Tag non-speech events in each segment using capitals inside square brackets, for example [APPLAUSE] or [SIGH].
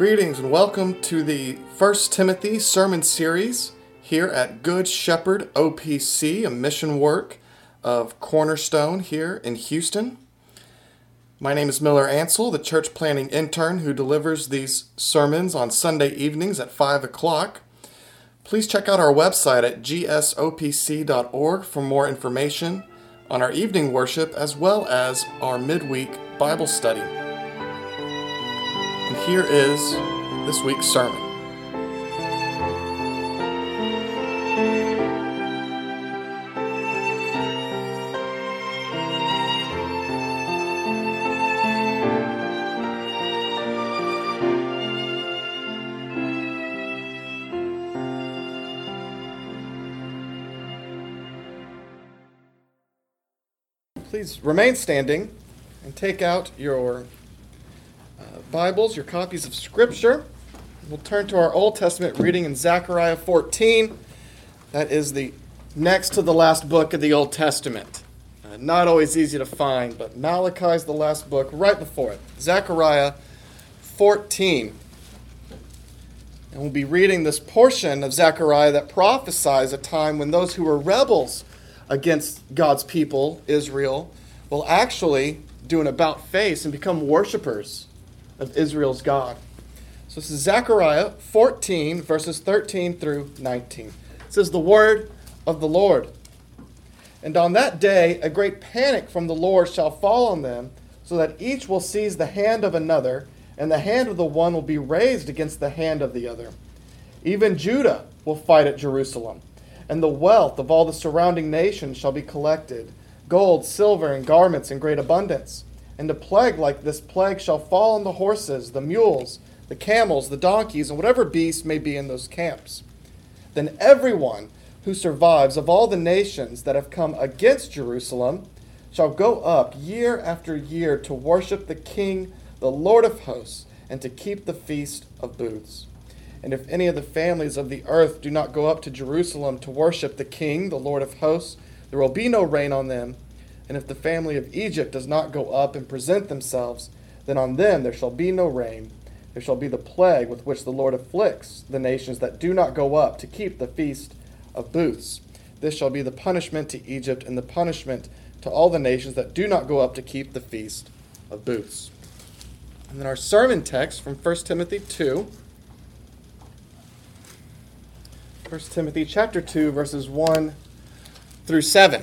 Greetings and welcome to the First Timothy sermon series here at Good Shepherd OPC, a mission work of Cornerstone here in Houston. My name is Miller Ansel, the church planting intern who delivers these sermons on Sunday evenings at 5 o'clock. Please check out our website at gsopc.org for more information on our evening worship as well as our midweek Bible study. Here is this week's sermon. Please remain standing and take out your Bibles, your copies of Scripture. We'll turn to our Old Testament reading in Zechariah 14. That is the next to the last book of the Old Testament. Uh, not always easy to find, but Malachi is the last book right before it. Zechariah 14. And we'll be reading this portion of Zechariah that prophesies a time when those who were rebels against God's people, Israel, will actually do an about face and become worshipers of Israel's God. So this is Zechariah 14, verses 13 through 19. It says, The word of the Lord. And on that day, a great panic from the Lord shall fall on them, so that each will seize the hand of another, and the hand of the one will be raised against the hand of the other. Even Judah will fight at Jerusalem and the wealth of all the surrounding nations shall be collected gold, silver, and garments in great abundance. And a plague like this plague shall fall on the horses, the mules, the camels, the donkeys, and whatever beast may be in those camps. Then everyone who survives of all the nations that have come against Jerusalem shall go up year after year to worship the King, the Lord of hosts, and to keep the feast of booths. And if any of the families of the earth do not go up to Jerusalem to worship the King, the Lord of hosts, there will be no rain on them. And if the family of Egypt does not go up and present themselves, then on them there shall be no rain. There shall be the plague with which the Lord afflicts the nations that do not go up to keep the feast of booths. This shall be the punishment to Egypt and the punishment to all the nations that do not go up to keep the feast of booths. And then our sermon text from 1 Timothy 2 1 Timothy chapter 2 verses 1 through 7.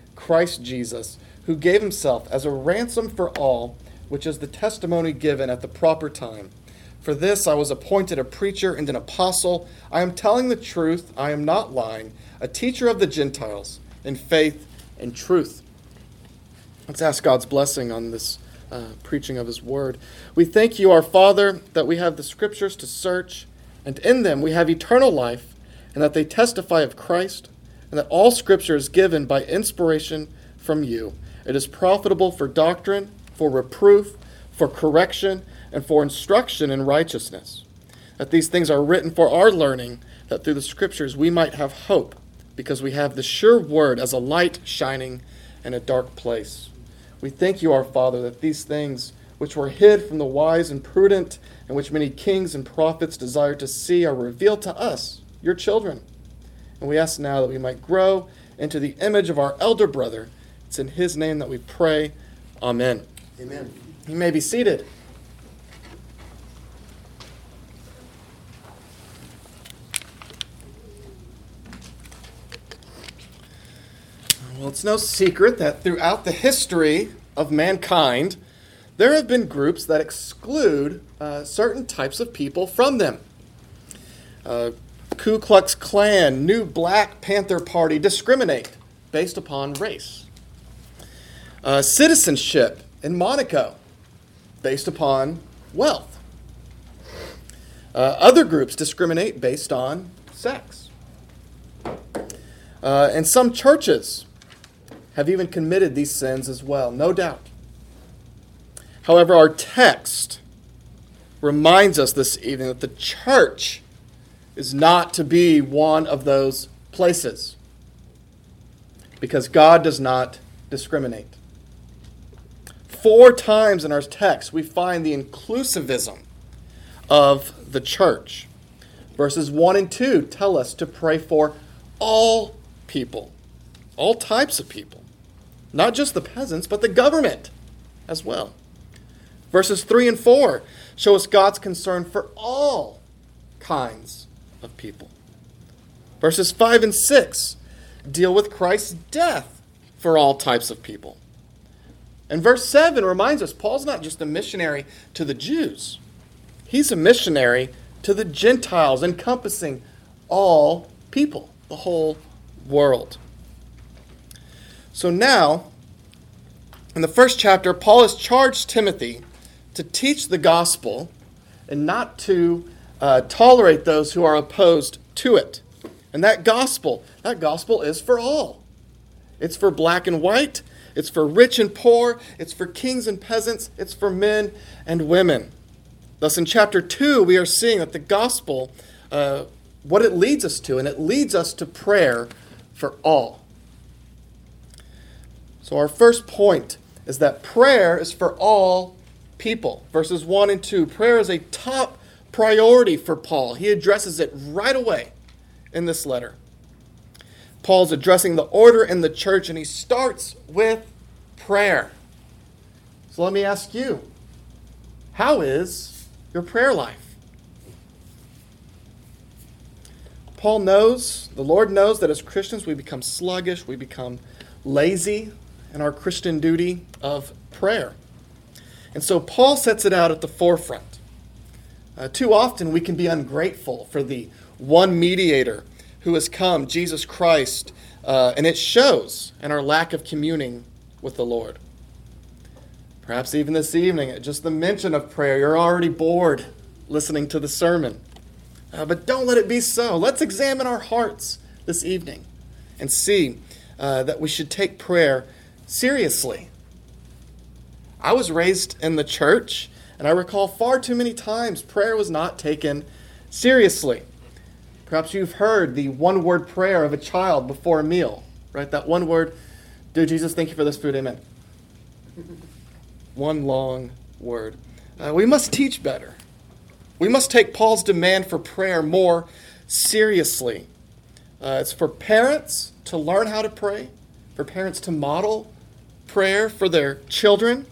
Christ Jesus, who gave himself as a ransom for all, which is the testimony given at the proper time. For this I was appointed a preacher and an apostle. I am telling the truth, I am not lying, a teacher of the Gentiles in faith and truth. Let's ask God's blessing on this uh, preaching of His word. We thank you, our Father, that we have the scriptures to search and in them we have eternal life, and that they testify of Christ, and that all Scripture is given by inspiration from you. It is profitable for doctrine, for reproof, for correction, and for instruction in righteousness. That these things are written for our learning, that through the Scriptures we might have hope, because we have the sure word as a light shining in a dark place. We thank you, our Father, that these things which were hid from the wise and prudent, and which many kings and prophets desired to see, are revealed to us, your children. And we ask now that we might grow into the image of our elder brother. It's in his name that we pray. Amen. Amen. You may be seated. Well, it's no secret that throughout the history of mankind, there have been groups that exclude uh, certain types of people from them. Uh, Ku Klux Klan, New Black Panther Party discriminate based upon race. Uh, citizenship in Monaco based upon wealth. Uh, other groups discriminate based on sex. Uh, and some churches have even committed these sins as well, no doubt. However, our text reminds us this evening that the church is not to be one of those places because God does not discriminate. Four times in our text, we find the inclusivism of the church. Verses 1 and 2 tell us to pray for all people, all types of people, not just the peasants, but the government as well. Verses 3 and 4 show us God's concern for all kinds of people. Verses 5 and 6 deal with Christ's death for all types of people. And verse 7 reminds us Paul's not just a missionary to the Jews, he's a missionary to the Gentiles, encompassing all people, the whole world. So now, in the first chapter, Paul has charged Timothy to teach the gospel and not to uh, tolerate those who are opposed to it. And that gospel, that gospel is for all. It's for black and white, it's for rich and poor, it's for kings and peasants, it's for men and women. Thus, in chapter 2, we are seeing that the gospel, uh, what it leads us to, and it leads us to prayer for all. So, our first point is that prayer is for all people. Verses 1 and 2. Prayer is a top priority for Paul. He addresses it right away in this letter. Paul's addressing the order in the church, and he starts with prayer. So let me ask you how is your prayer life? Paul knows, the Lord knows that as Christians we become sluggish, we become lazy in our Christian duty of prayer. And so Paul sets it out at the forefront. Uh, too often we can be ungrateful for the one mediator who has come, Jesus Christ, uh, and it shows in our lack of communing with the Lord. Perhaps even this evening, at just the mention of prayer, you're already bored listening to the sermon. Uh, but don't let it be so. Let's examine our hearts this evening and see uh, that we should take prayer seriously. I was raised in the church, and I recall far too many times prayer was not taken seriously. Perhaps you've heard the one word prayer of a child before a meal, right? That one word, Dear Jesus, thank you for this food, amen. one long word. Uh, we must teach better. We must take Paul's demand for prayer more seriously. Uh, it's for parents to learn how to pray, for parents to model prayer for their children.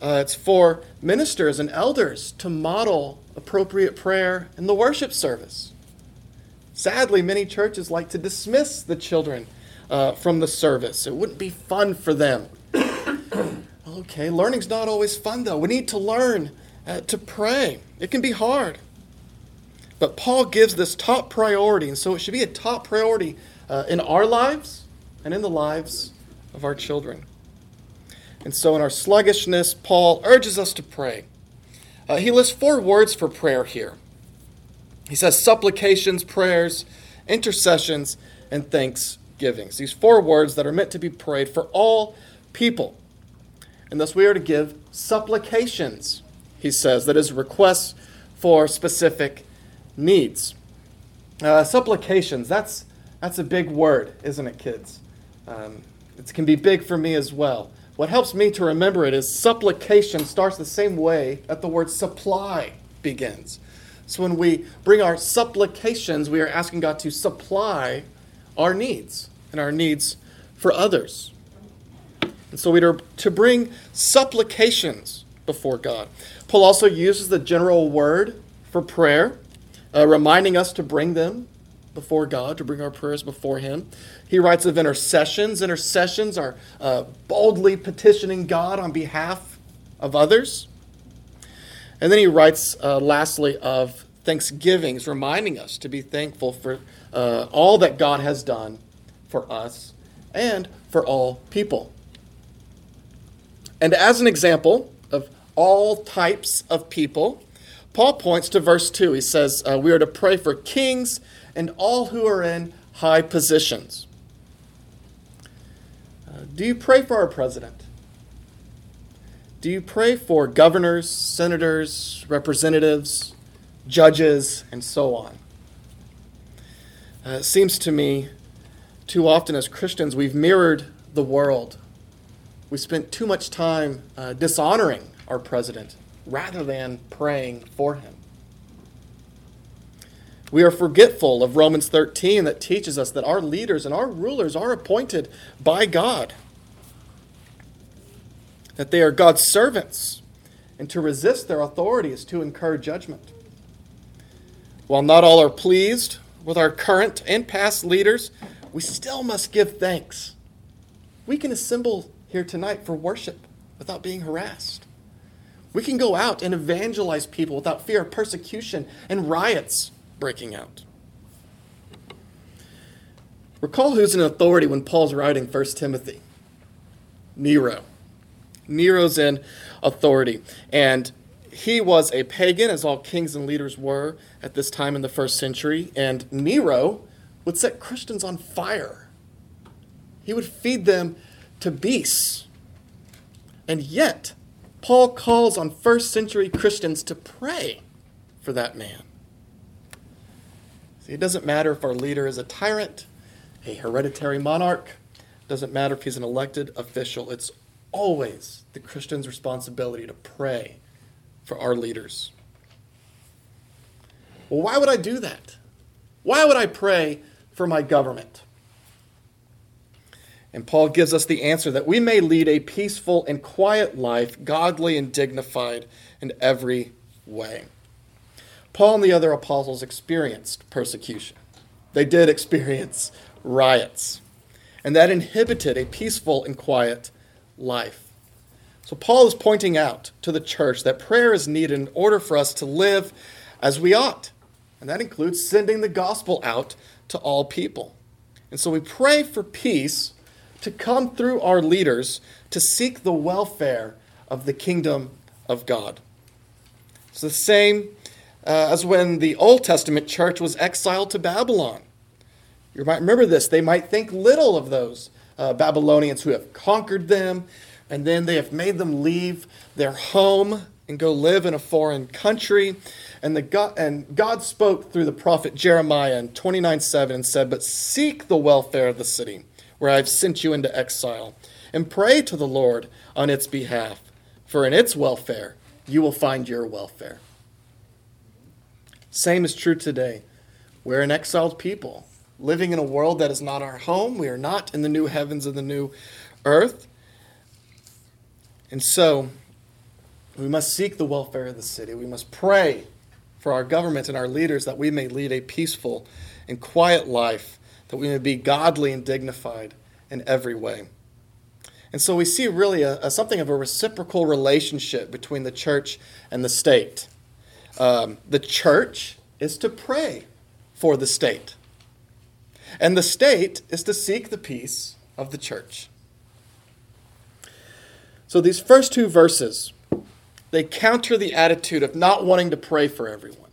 Uh, it's for ministers and elders to model appropriate prayer in the worship service. Sadly, many churches like to dismiss the children uh, from the service. It wouldn't be fun for them. [COUGHS] okay, learning's not always fun, though. We need to learn uh, to pray, it can be hard. But Paul gives this top priority, and so it should be a top priority uh, in our lives and in the lives of our children. And so, in our sluggishness, Paul urges us to pray. Uh, he lists four words for prayer here he says supplications, prayers, intercessions, and thanksgivings. These four words that are meant to be prayed for all people. And thus we are to give supplications, he says, that is requests for specific needs. Uh, supplications, that's, that's a big word, isn't it, kids? Um, it can be big for me as well. What helps me to remember it is supplication starts the same way that the word supply begins. So when we bring our supplications, we are asking God to supply our needs and our needs for others. And so we are to bring supplications before God. Paul also uses the general word for prayer, uh, reminding us to bring them before God, to bring our prayers before Him. He writes of intercessions. Intercessions are uh, boldly petitioning God on behalf of others. And then he writes, uh, lastly, of thanksgivings, reminding us to be thankful for uh, all that God has done for us and for all people. And as an example of all types of people, Paul points to verse 2. He says, uh, We are to pray for kings and all who are in high positions. Uh, do you pray for our president? Do you pray for governors, senators, representatives, judges, and so on? Uh, it seems to me too often as Christians we've mirrored the world. We spent too much time uh, dishonoring our president rather than praying for him. We are forgetful of Romans 13 that teaches us that our leaders and our rulers are appointed by God, that they are God's servants, and to resist their authority is to incur judgment. While not all are pleased with our current and past leaders, we still must give thanks. We can assemble here tonight for worship without being harassed. We can go out and evangelize people without fear of persecution and riots breaking out. Recall who's in authority when Paul's writing 1 Timothy Nero. Nero's in authority. And he was a pagan, as all kings and leaders were at this time in the first century. And Nero would set Christians on fire, he would feed them to beasts. And yet, Paul calls on first century Christians to pray for that man. See, it doesn't matter if our leader is a tyrant, a hereditary monarch, it doesn't matter if he's an elected official. It's always the Christian's responsibility to pray for our leaders. Well, why would I do that? Why would I pray for my government? And Paul gives us the answer that we may lead a peaceful and quiet life, godly and dignified in every way. Paul and the other apostles experienced persecution. They did experience riots, and that inhibited a peaceful and quiet life. So, Paul is pointing out to the church that prayer is needed in order for us to live as we ought. And that includes sending the gospel out to all people. And so we pray for peace to come through our leaders to seek the welfare of the kingdom of God. It's the same uh, as when the Old Testament church was exiled to Babylon. You might remember this. They might think little of those uh, Babylonians who have conquered them, and then they have made them leave their home and go live in a foreign country. And, the God, and God spoke through the prophet Jeremiah in 29 7 and said, But seek the welfare of the city where I have sent you into exile, and pray to the Lord on its behalf, for in its welfare you will find your welfare. Same is true today. We're an exiled people, living in a world that is not our home. We are not in the new heavens and the new earth. And so, we must seek the welfare of the city. We must pray for our government and our leaders that we may lead a peaceful and quiet life that we may be godly and dignified in every way. And so we see really a, a something of a reciprocal relationship between the church and the state. Um, the church is to pray for the state, and the state is to seek the peace of the church. So these first two verses, they counter the attitude of not wanting to pray for everyone.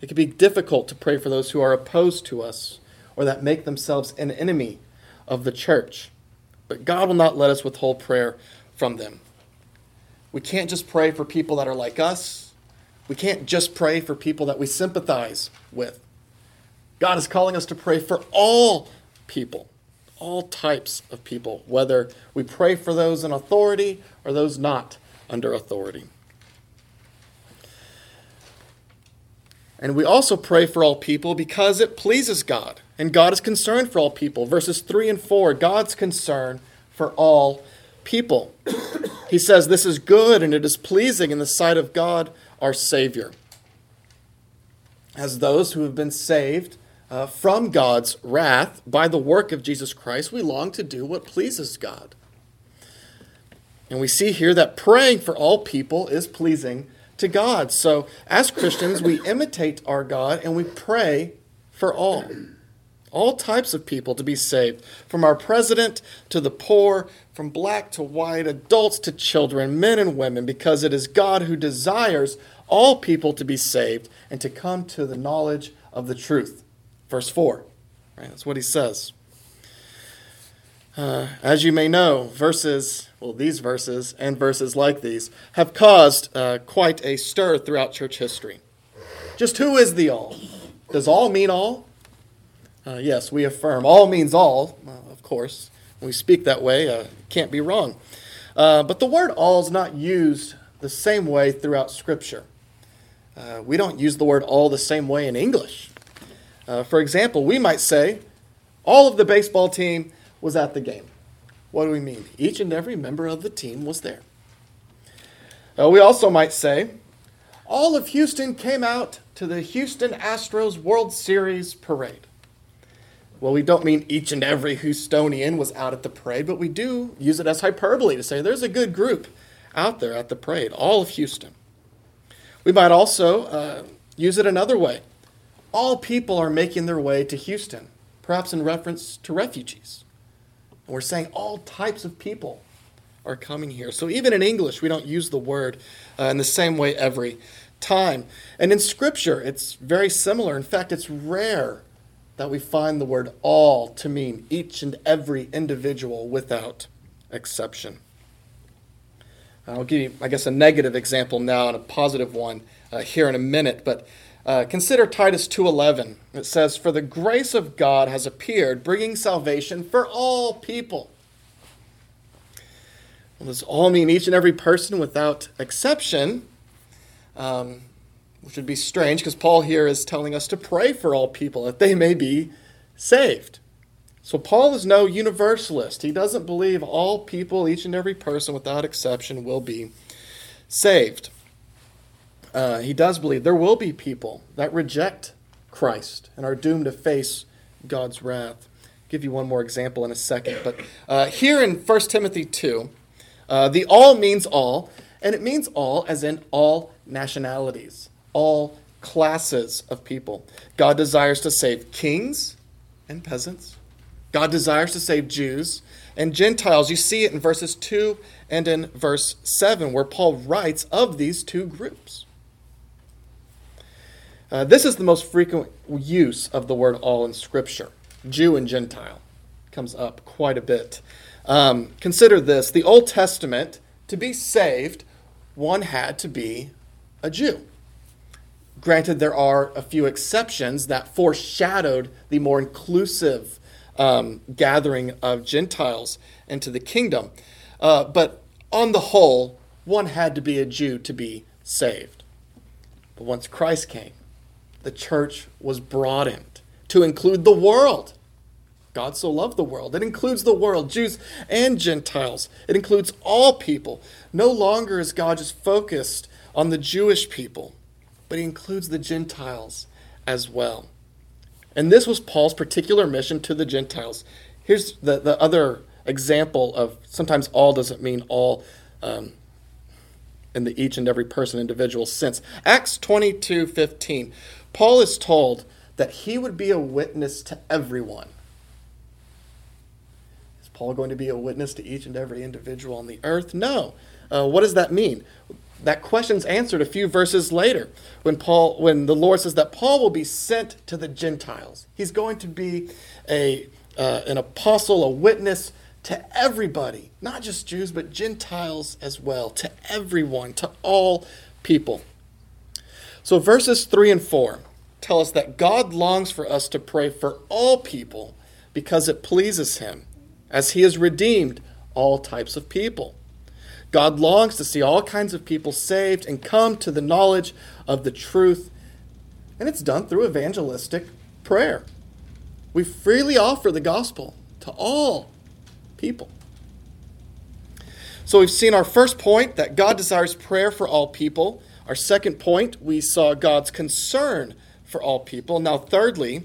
It can be difficult to pray for those who are opposed to us or that make themselves an enemy of the church. But God will not let us withhold prayer from them. We can't just pray for people that are like us. We can't just pray for people that we sympathize with. God is calling us to pray for all people, all types of people, whether we pray for those in authority or those not under authority. And we also pray for all people because it pleases God. And God is concerned for all people. Verses 3 and 4 God's concern for all people. [CLEARS THROAT] he says, This is good and it is pleasing in the sight of God, our Savior. As those who have been saved uh, from God's wrath by the work of Jesus Christ, we long to do what pleases God. And we see here that praying for all people is pleasing to God. So, as Christians, we imitate our God and we pray for all all types of people to be saved, from our president to the poor, from black to white, adults to children, men and women, because it is God who desires all people to be saved and to come to the knowledge of the truth. Verse 4. Right? That's what he says. Uh, as you may know, verses, well, these verses and verses like these have caused uh, quite a stir throughout church history. Just who is the all? Does all mean all? Uh, yes, we affirm all means all, uh, of course. When we speak that way, uh, can't be wrong. Uh, but the word all is not used the same way throughout Scripture. we don't use the word all the same way in English. for example, we might say, all of the baseball team was at the game. What do we mean? Each and every member of the team was there. Uh, we also might say, all of Houston came out to the Houston Astros World Series parade. Well, we don't mean each and every Houstonian was out at the parade, but we do use it as hyperbole to say there's a good group out there at the parade, all of Houston. We might also uh, use it another way. All people are making their way to Houston, perhaps in reference to refugees. We're saying all types of people are coming here. So even in English, we don't use the word uh, in the same way every time. And in Scripture, it's very similar. In fact, it's rare that we find the word all to mean each and every individual without exception. I'll give you, I guess, a negative example now and a positive one uh, here in a minute. But uh, consider Titus 2:11. It says, "For the grace of God has appeared, bringing salvation for all people." Well, does all mean each and every person without exception? Um, which would be strange because Paul here is telling us to pray for all people that they may be saved. So Paul is no universalist. He doesn't believe all people, each and every person without exception, will be saved uh, he does believe there will be people that reject Christ and are doomed to face God's wrath. I'll give you one more example in a second. But uh, here in 1 Timothy 2, uh, the all means all, and it means all as in all nationalities, all classes of people. God desires to save kings and peasants. God desires to save Jews and Gentiles. You see it in verses 2 and in verse 7, where Paul writes of these two groups. Uh, this is the most frequent use of the word all in Scripture Jew and Gentile. Comes up quite a bit. Um, consider this the Old Testament, to be saved, one had to be a Jew. Granted, there are a few exceptions that foreshadowed the more inclusive um, gathering of Gentiles into the kingdom. Uh, but on the whole, one had to be a Jew to be saved. But once Christ came, the church was broadened to include the world. God so loved the world. It includes the world, Jews and Gentiles. It includes all people. No longer is God just focused on the Jewish people, but he includes the Gentiles as well. And this was Paul's particular mission to the Gentiles. Here's the, the other example of sometimes all doesn't mean all. Um, in the each and every person individual sense. Acts 22 15. Paul is told that he would be a witness to everyone. Is Paul going to be a witness to each and every individual on the earth? No. Uh, what does that mean? That question's answered a few verses later when Paul when the Lord says that Paul will be sent to the Gentiles. He's going to be a uh, an apostle, a witness to everybody, not just Jews, but Gentiles as well, to everyone, to all people. So, verses 3 and 4 tell us that God longs for us to pray for all people because it pleases Him, as He has redeemed all types of people. God longs to see all kinds of people saved and come to the knowledge of the truth, and it's done through evangelistic prayer. We freely offer the gospel to all people. So we've seen our first point that God desires prayer for all people. Our second point, we saw God's concern for all people. Now, thirdly,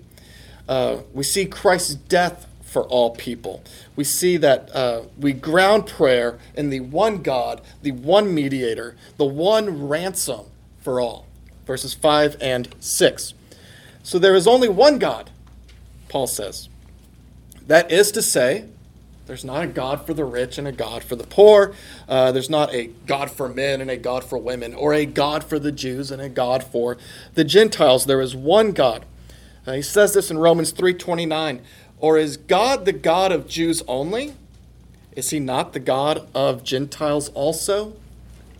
uh, we see Christ's death for all people. We see that uh, we ground prayer in the one God, the one mediator, the one ransom for all. Verses 5 and 6. So there is only one God, Paul says. That is to say, There's not a God for the rich and a God for the poor. Uh, there's not a God for men and a God for women, or a God for the Jews and a God for the Gentiles. There is one God. Uh, he says this in Romans 3:29. Or is God the God of Jews only? Is he not the God of Gentiles also?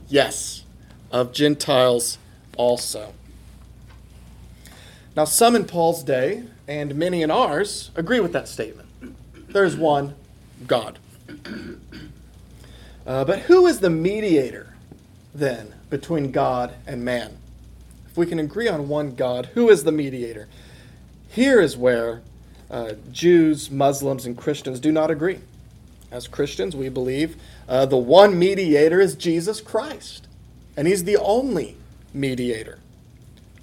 Yes, of Gentiles also. Now, some in Paul's day and many in ours agree with that statement. There's one God. [CLEARS THROAT] Uh, but who is the mediator then between God and man? If we can agree on one God, who is the mediator? Here is where uh, Jews, Muslims, and Christians do not agree. As Christians, we believe uh, the one mediator is Jesus Christ, and he's the only mediator.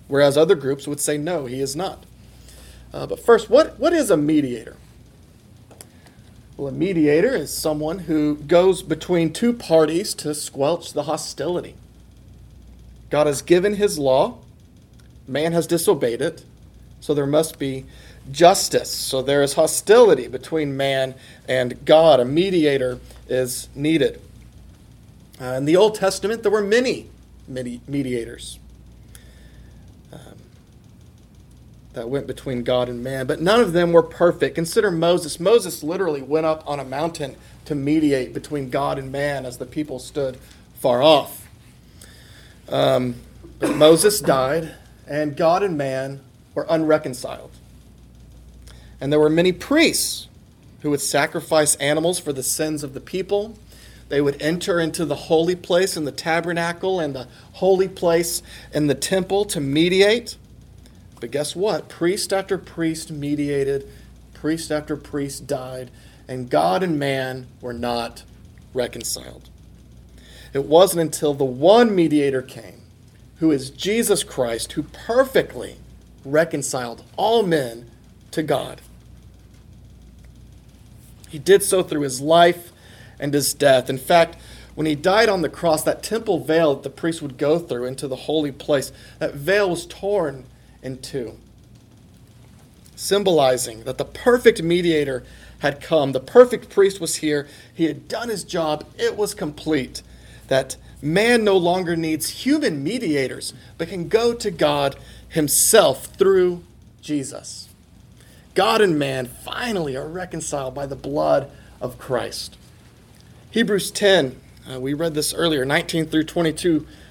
Whereas other groups would say no, he is not. Uh, but first, what, what is a mediator? Well, a mediator is someone who goes between two parties to squelch the hostility. God has given his law, man has disobeyed it, so there must be justice. So there is hostility between man and God. A mediator is needed. Uh, in the Old Testament, there were many mediators that went between God and man, but none of them were perfect. Consider Moses. Moses literally went up on a mountain to mediate between God and man as the people stood far off. Um, but Moses died, and God and man were unreconciled. And there were many priests who would sacrifice animals for the sins of the people. They would enter into the holy place in the tabernacle and the holy place in the temple to mediate. But guess what? Priest after priest mediated, priest after priest died, and God and man were not reconciled. It wasn't until the one mediator came, who is Jesus Christ, who perfectly reconciled all men to God. He did so through his life and his death. In fact, when he died on the cross, that temple veil that the priest would go through into the holy place, that veil was torn in two, symbolizing that the perfect mediator had come. The perfect priest was here. He had done his job, it was complete. That man no longer needs human mediators, but can go to God himself through Jesus. God and man finally are reconciled by the blood of Christ. Hebrews 10, uh, we read this earlier, 19 through 22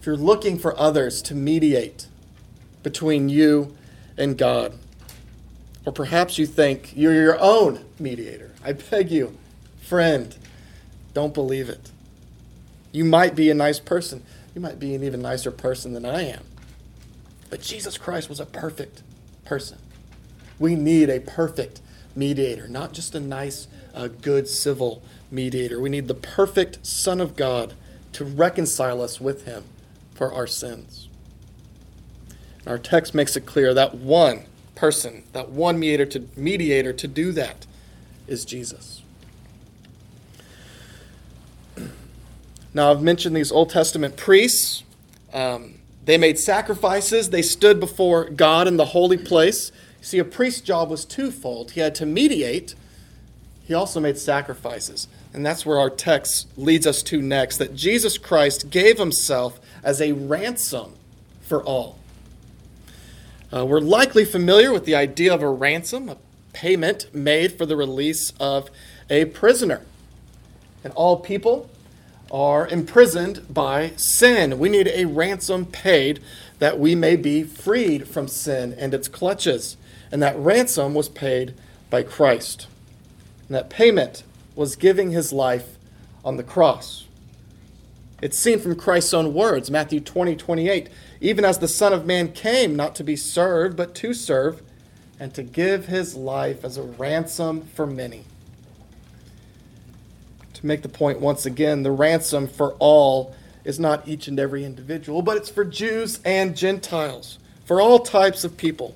if you're looking for others to mediate between you and God, or perhaps you think you're your own mediator, I beg you, friend, don't believe it. You might be a nice person. You might be an even nicer person than I am. But Jesus Christ was a perfect person. We need a perfect mediator, not just a nice, uh, good, civil mediator. We need the perfect Son of God to reconcile us with Him for our sins. Our text makes it clear that one person, that one mediator to, mediator to do that is Jesus. [CLEARS THROAT] Now, I've mentioned these Old Testament priests. Um, they made sacrifices, they stood before God in the holy place. See, a priest's job was twofold. He had to mediate, he also made sacrifices. And that's where our text leads us to next that Jesus Christ gave himself as a ransom for all. Uh, we're likely familiar with the idea of a ransom, a payment made for the release of a prisoner. And all people are imprisoned by sin. We need a ransom paid that we may be freed from sin and its clutches. And that ransom was paid by Christ. And that payment was giving his life on the cross. It's seen from Christ's own words, Matthew 20, 28. Even as the Son of Man came not to be served, but to serve, and to give his life as a ransom for many. To make the point once again, the ransom for all is not each and every individual, but it's for Jews and Gentiles, for all types of people.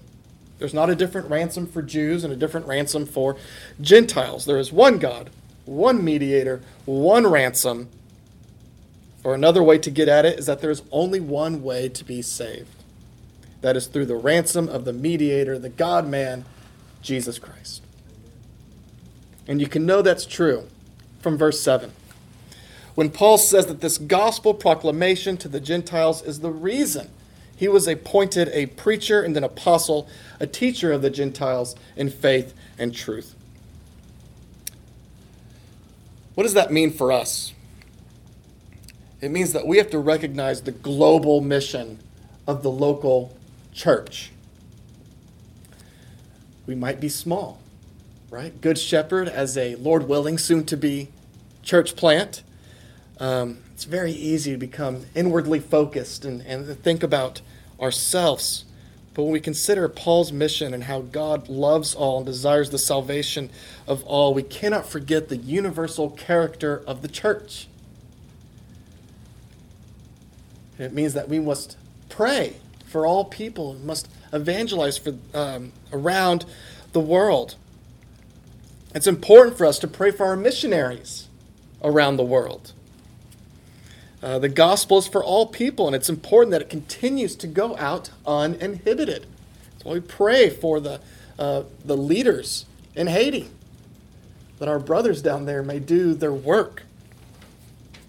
There's not a different ransom for Jews and a different ransom for Gentiles. There is one God, one mediator, one ransom. Or another way to get at it is that there is only one way to be saved. That is through the ransom of the mediator, the God man, Jesus Christ. And you can know that's true from verse 7. When Paul says that this gospel proclamation to the Gentiles is the reason he was appointed a preacher and an apostle, a teacher of the Gentiles in faith and truth. What does that mean for us? It means that we have to recognize the global mission of the local church. We might be small, right? Good Shepherd, as a Lord willing, soon to be church plant. Um, it's very easy to become inwardly focused and, and think about ourselves. But when we consider Paul's mission and how God loves all and desires the salvation of all, we cannot forget the universal character of the church. It means that we must pray for all people, must evangelize for um, around the world. It's important for us to pray for our missionaries around the world. Uh, the gospel is for all people, and it's important that it continues to go out uninhibited. So we pray for the, uh, the leaders in Haiti, that our brothers down there may do their work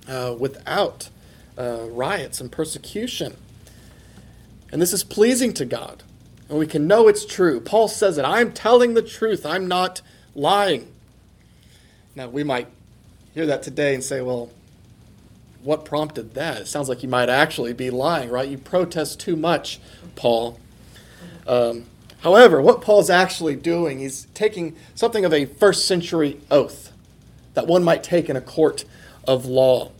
uh, without uh, riots and persecution. And this is pleasing to God, and we can know it's true. Paul says it I'm telling the truth, I'm not lying. Now, we might hear that today and say, well, what prompted that? It sounds like you might actually be lying, right? You protest too much, Paul. Um, however, what Paul's actually doing, he's taking something of a first century oath that one might take in a court of law.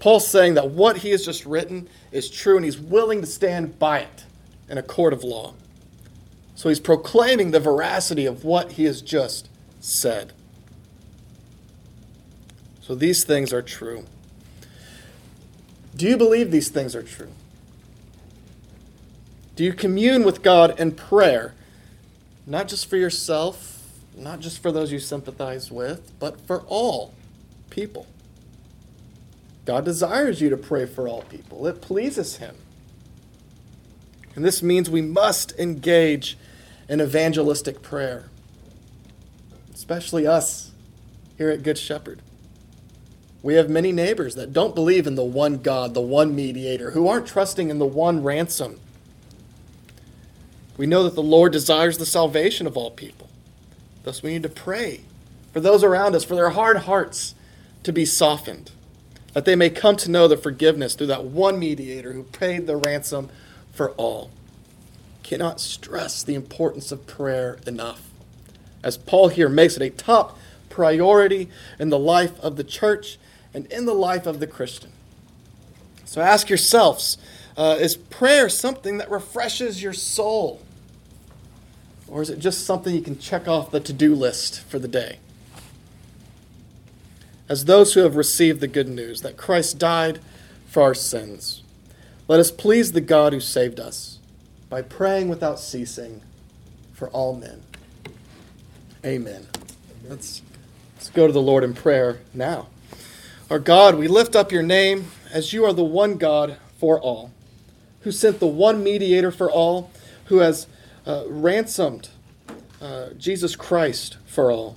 Paul's saying that what he has just written is true and he's willing to stand by it in a court of law. So he's proclaiming the veracity of what he has just said. So these things are true. Do you believe these things are true? Do you commune with God in prayer, not just for yourself, not just for those you sympathize with, but for all people? God desires you to pray for all people, it pleases Him. And this means we must engage in evangelistic prayer, especially us here at Good Shepherd. We have many neighbors that don't believe in the one God, the one mediator, who aren't trusting in the one ransom. We know that the Lord desires the salvation of all people. Thus, we need to pray for those around us, for their hard hearts to be softened, that they may come to know the forgiveness through that one mediator who paid the ransom for all. Cannot stress the importance of prayer enough. As Paul here makes it a top priority in the life of the church and in the life of the Christian. So ask yourselves uh, is prayer something that refreshes your soul? Or is it just something you can check off the to do list for the day? As those who have received the good news that Christ died for our sins, let us please the God who saved us by praying without ceasing for all men. Amen. Let's, let's go to the Lord in prayer now. Our God, we lift up your name as you are the one God for all, who sent the one mediator for all, who has uh, ransomed uh, Jesus Christ for all.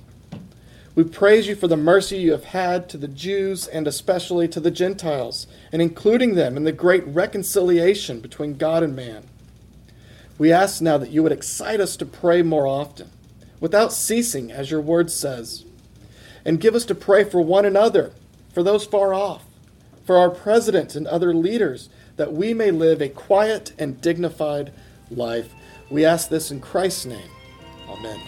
We praise you for the mercy you have had to the Jews and especially to the Gentiles, and including them in the great reconciliation between God and man. We ask now that you would excite us to pray more often, without ceasing, as your word says, and give us to pray for one another for those far off, for our president and other leaders, that we may live a quiet and dignified life. We ask this in Christ's name. Amen.